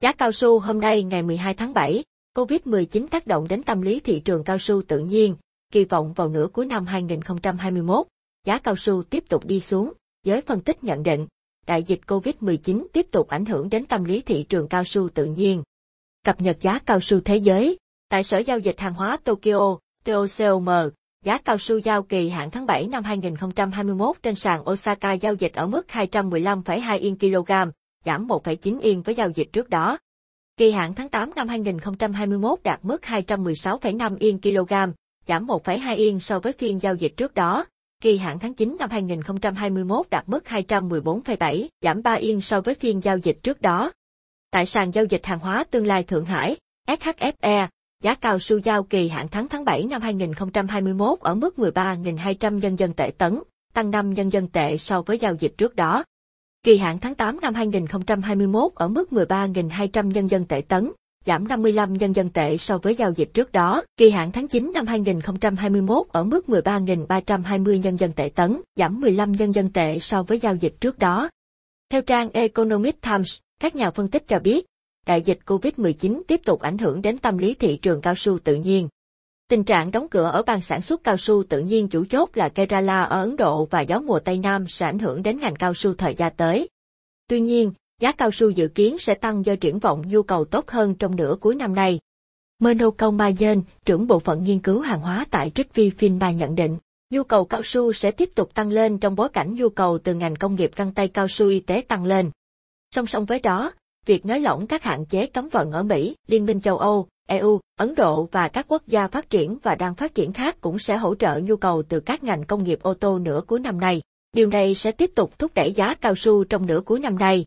Giá cao su hôm nay ngày 12 tháng 7, COVID-19 tác động đến tâm lý thị trường cao su tự nhiên, kỳ vọng vào nửa cuối năm 2021, giá cao su tiếp tục đi xuống, giới phân tích nhận định, đại dịch COVID-19 tiếp tục ảnh hưởng đến tâm lý thị trường cao su tự nhiên. Cập nhật giá cao su thế giới, tại Sở Giao dịch Hàng hóa Tokyo, TOCOM, giá cao su giao kỳ hạn tháng 7 năm 2021 trên sàn Osaka giao dịch ở mức 215,2 yên kg, giảm 1,9 yên với giao dịch trước đó. Kỳ hạn tháng 8 năm 2021 đạt mức 216,5 yên kg, giảm 1,2 yên so với phiên giao dịch trước đó. Kỳ hạn tháng 9 năm 2021 đạt mức 214,7, giảm 3 yên so với phiên giao dịch trước đó. Tại sàn giao dịch hàng hóa tương lai Thượng Hải, SHFE, giá cao su giao kỳ hạn tháng tháng 7 năm 2021 ở mức 13.200 nhân dân tệ tấn, tăng 5 nhân dân tệ so với giao dịch trước đó. Kỳ hạn tháng 8 năm 2021 ở mức 13.200 nhân dân tệ tấn, giảm 55 nhân dân tệ so với giao dịch trước đó. Kỳ hạn tháng 9 năm 2021 ở mức 13.320 nhân dân tệ tấn, giảm 15 nhân dân tệ so với giao dịch trước đó. Theo trang Economic Times, các nhà phân tích cho biết, đại dịch COVID-19 tiếp tục ảnh hưởng đến tâm lý thị trường cao su tự nhiên. Tình trạng đóng cửa ở bang sản xuất cao su tự nhiên chủ chốt là Kerala ở Ấn Độ và gió mùa Tây Nam sẽ ảnh hưởng đến ngành cao su thời gian tới. Tuy nhiên, giá cao su dự kiến sẽ tăng do triển vọng nhu cầu tốt hơn trong nửa cuối năm nay. Meno Mayen, trưởng bộ phận nghiên cứu hàng hóa tại Trích Finba nhận định, nhu cầu cao su sẽ tiếp tục tăng lên trong bối cảnh nhu cầu từ ngành công nghiệp găng tay cao su y tế tăng lên. Song song với đó, việc nới lỏng các hạn chế cấm vận ở Mỹ, Liên minh châu Âu, EU, Ấn Độ và các quốc gia phát triển và đang phát triển khác cũng sẽ hỗ trợ nhu cầu từ các ngành công nghiệp ô tô nửa cuối năm nay. Điều này sẽ tiếp tục thúc đẩy giá cao su trong nửa cuối năm nay.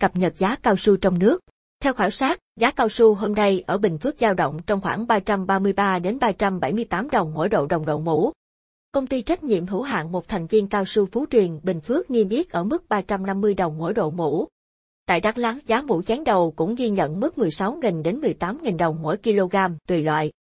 Cập nhật giá cao su trong nước. Theo khảo sát, giá cao su hôm nay ở Bình Phước dao động trong khoảng 333 đến 378 đồng mỗi độ đồng đậu mũ. Công ty trách nhiệm hữu hạn một thành viên cao su Phú Truyền Bình Phước niêm yết ở mức 350 đồng mỗi độ mũ. Tại Đắk Lắk, giá mũ chán đầu cũng ghi nhận mức 16.000 đến 18.000 đồng mỗi kg tùy loại.